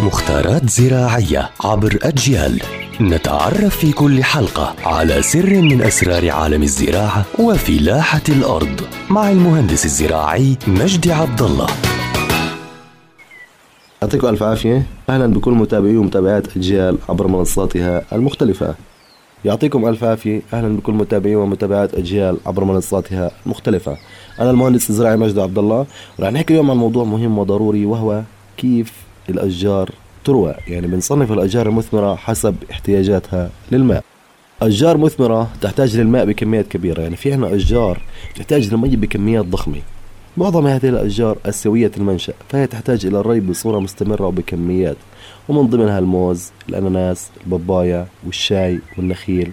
مختارات زراعية عبر أجيال. نتعرف في كل حلقة على سر من أسرار عالم الزراعة وفلاحة الأرض مع المهندس الزراعي مجدي عبد الله. يعطيكم ألف عافية. أهلا بكل متابعي ومتابعات أجيال عبر منصاتها المختلفة. يعطيكم ألف عافية. أهلا بكل متابعي ومتابعات أجيال عبر منصاتها المختلفة. أنا المهندس الزراعي مجدي عبد الله. ورح نحكي اليوم عن موضوع مهم وضروري وهو كيف الأشجار تروى. يعني بنصنف الأشجار المثمرة حسب احتياجاتها للماء. أشجار مثمرة تحتاج للماء بكميات كبيرة. يعني في عنا أشجار تحتاج للمي بكميات ضخمة. معظم هذه الأشجار آسيوية المنشأ فهي تحتاج إلى الري بصورة مستمرة وبكميات. ومن ضمنها الموز الأناناس البابايا والشاي والنخيل.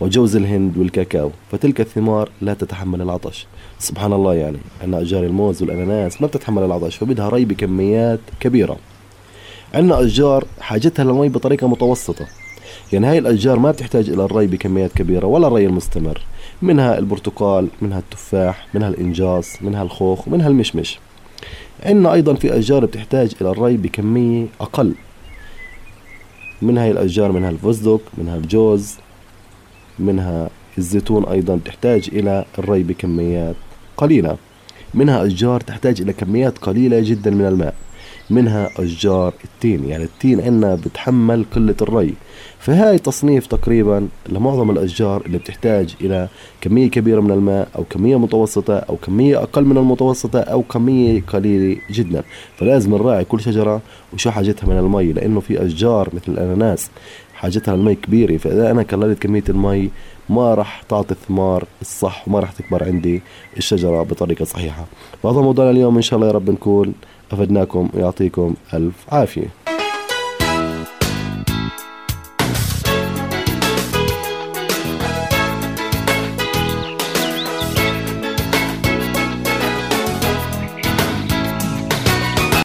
وجوز الهند والكاكاو فتلك الثمار لا تتحمل العطش. سبحان الله يعني أن أشجار الموز والأناناس ما بتتحمل العطش فبدها ري بكميات كبيرة. عندنا أشجار حاجتها للمي بطريقة متوسطة. يعني هاي الأشجار ما بتحتاج إلى الري بكميات كبيرة ولا الري المستمر. منها البرتقال منها التفاح منها الإنجاص منها الخوخ منها المشمش. عندنا أيضا في أشجار بتحتاج إلى الري بكمية أقل. من هاي الأشجار منها الفستق منها الجوز منها الزيتون أيضا تحتاج إلى الري بكميات قليلة. منها أشجار تحتاج إلى كميات قليلة جدا من الماء. منها أشجار التين يعني التين عندنا بتحمل قلة الري. فهاي تصنيف تقريبا لمعظم الأشجار اللي بتحتاج إلى كمية كبيرة من الماء أو كمية متوسطة أو كمية أقل من المتوسطة أو كمية قليلة جدا. فلازم نراعي كل شجرة وشو حاجتها من المي لأنه في أشجار مثل الأناناس حاجتها للمي كبيرة فإذا أنا قللت كمية المي ما راح تعطي الثمار الصح وما راح تكبر عندي الشجرة بطريقة صحيحة. وهذا موضوعنا اليوم إن شاء الله يا رب نكون أفدناكم ويعطيكم ألف عافية.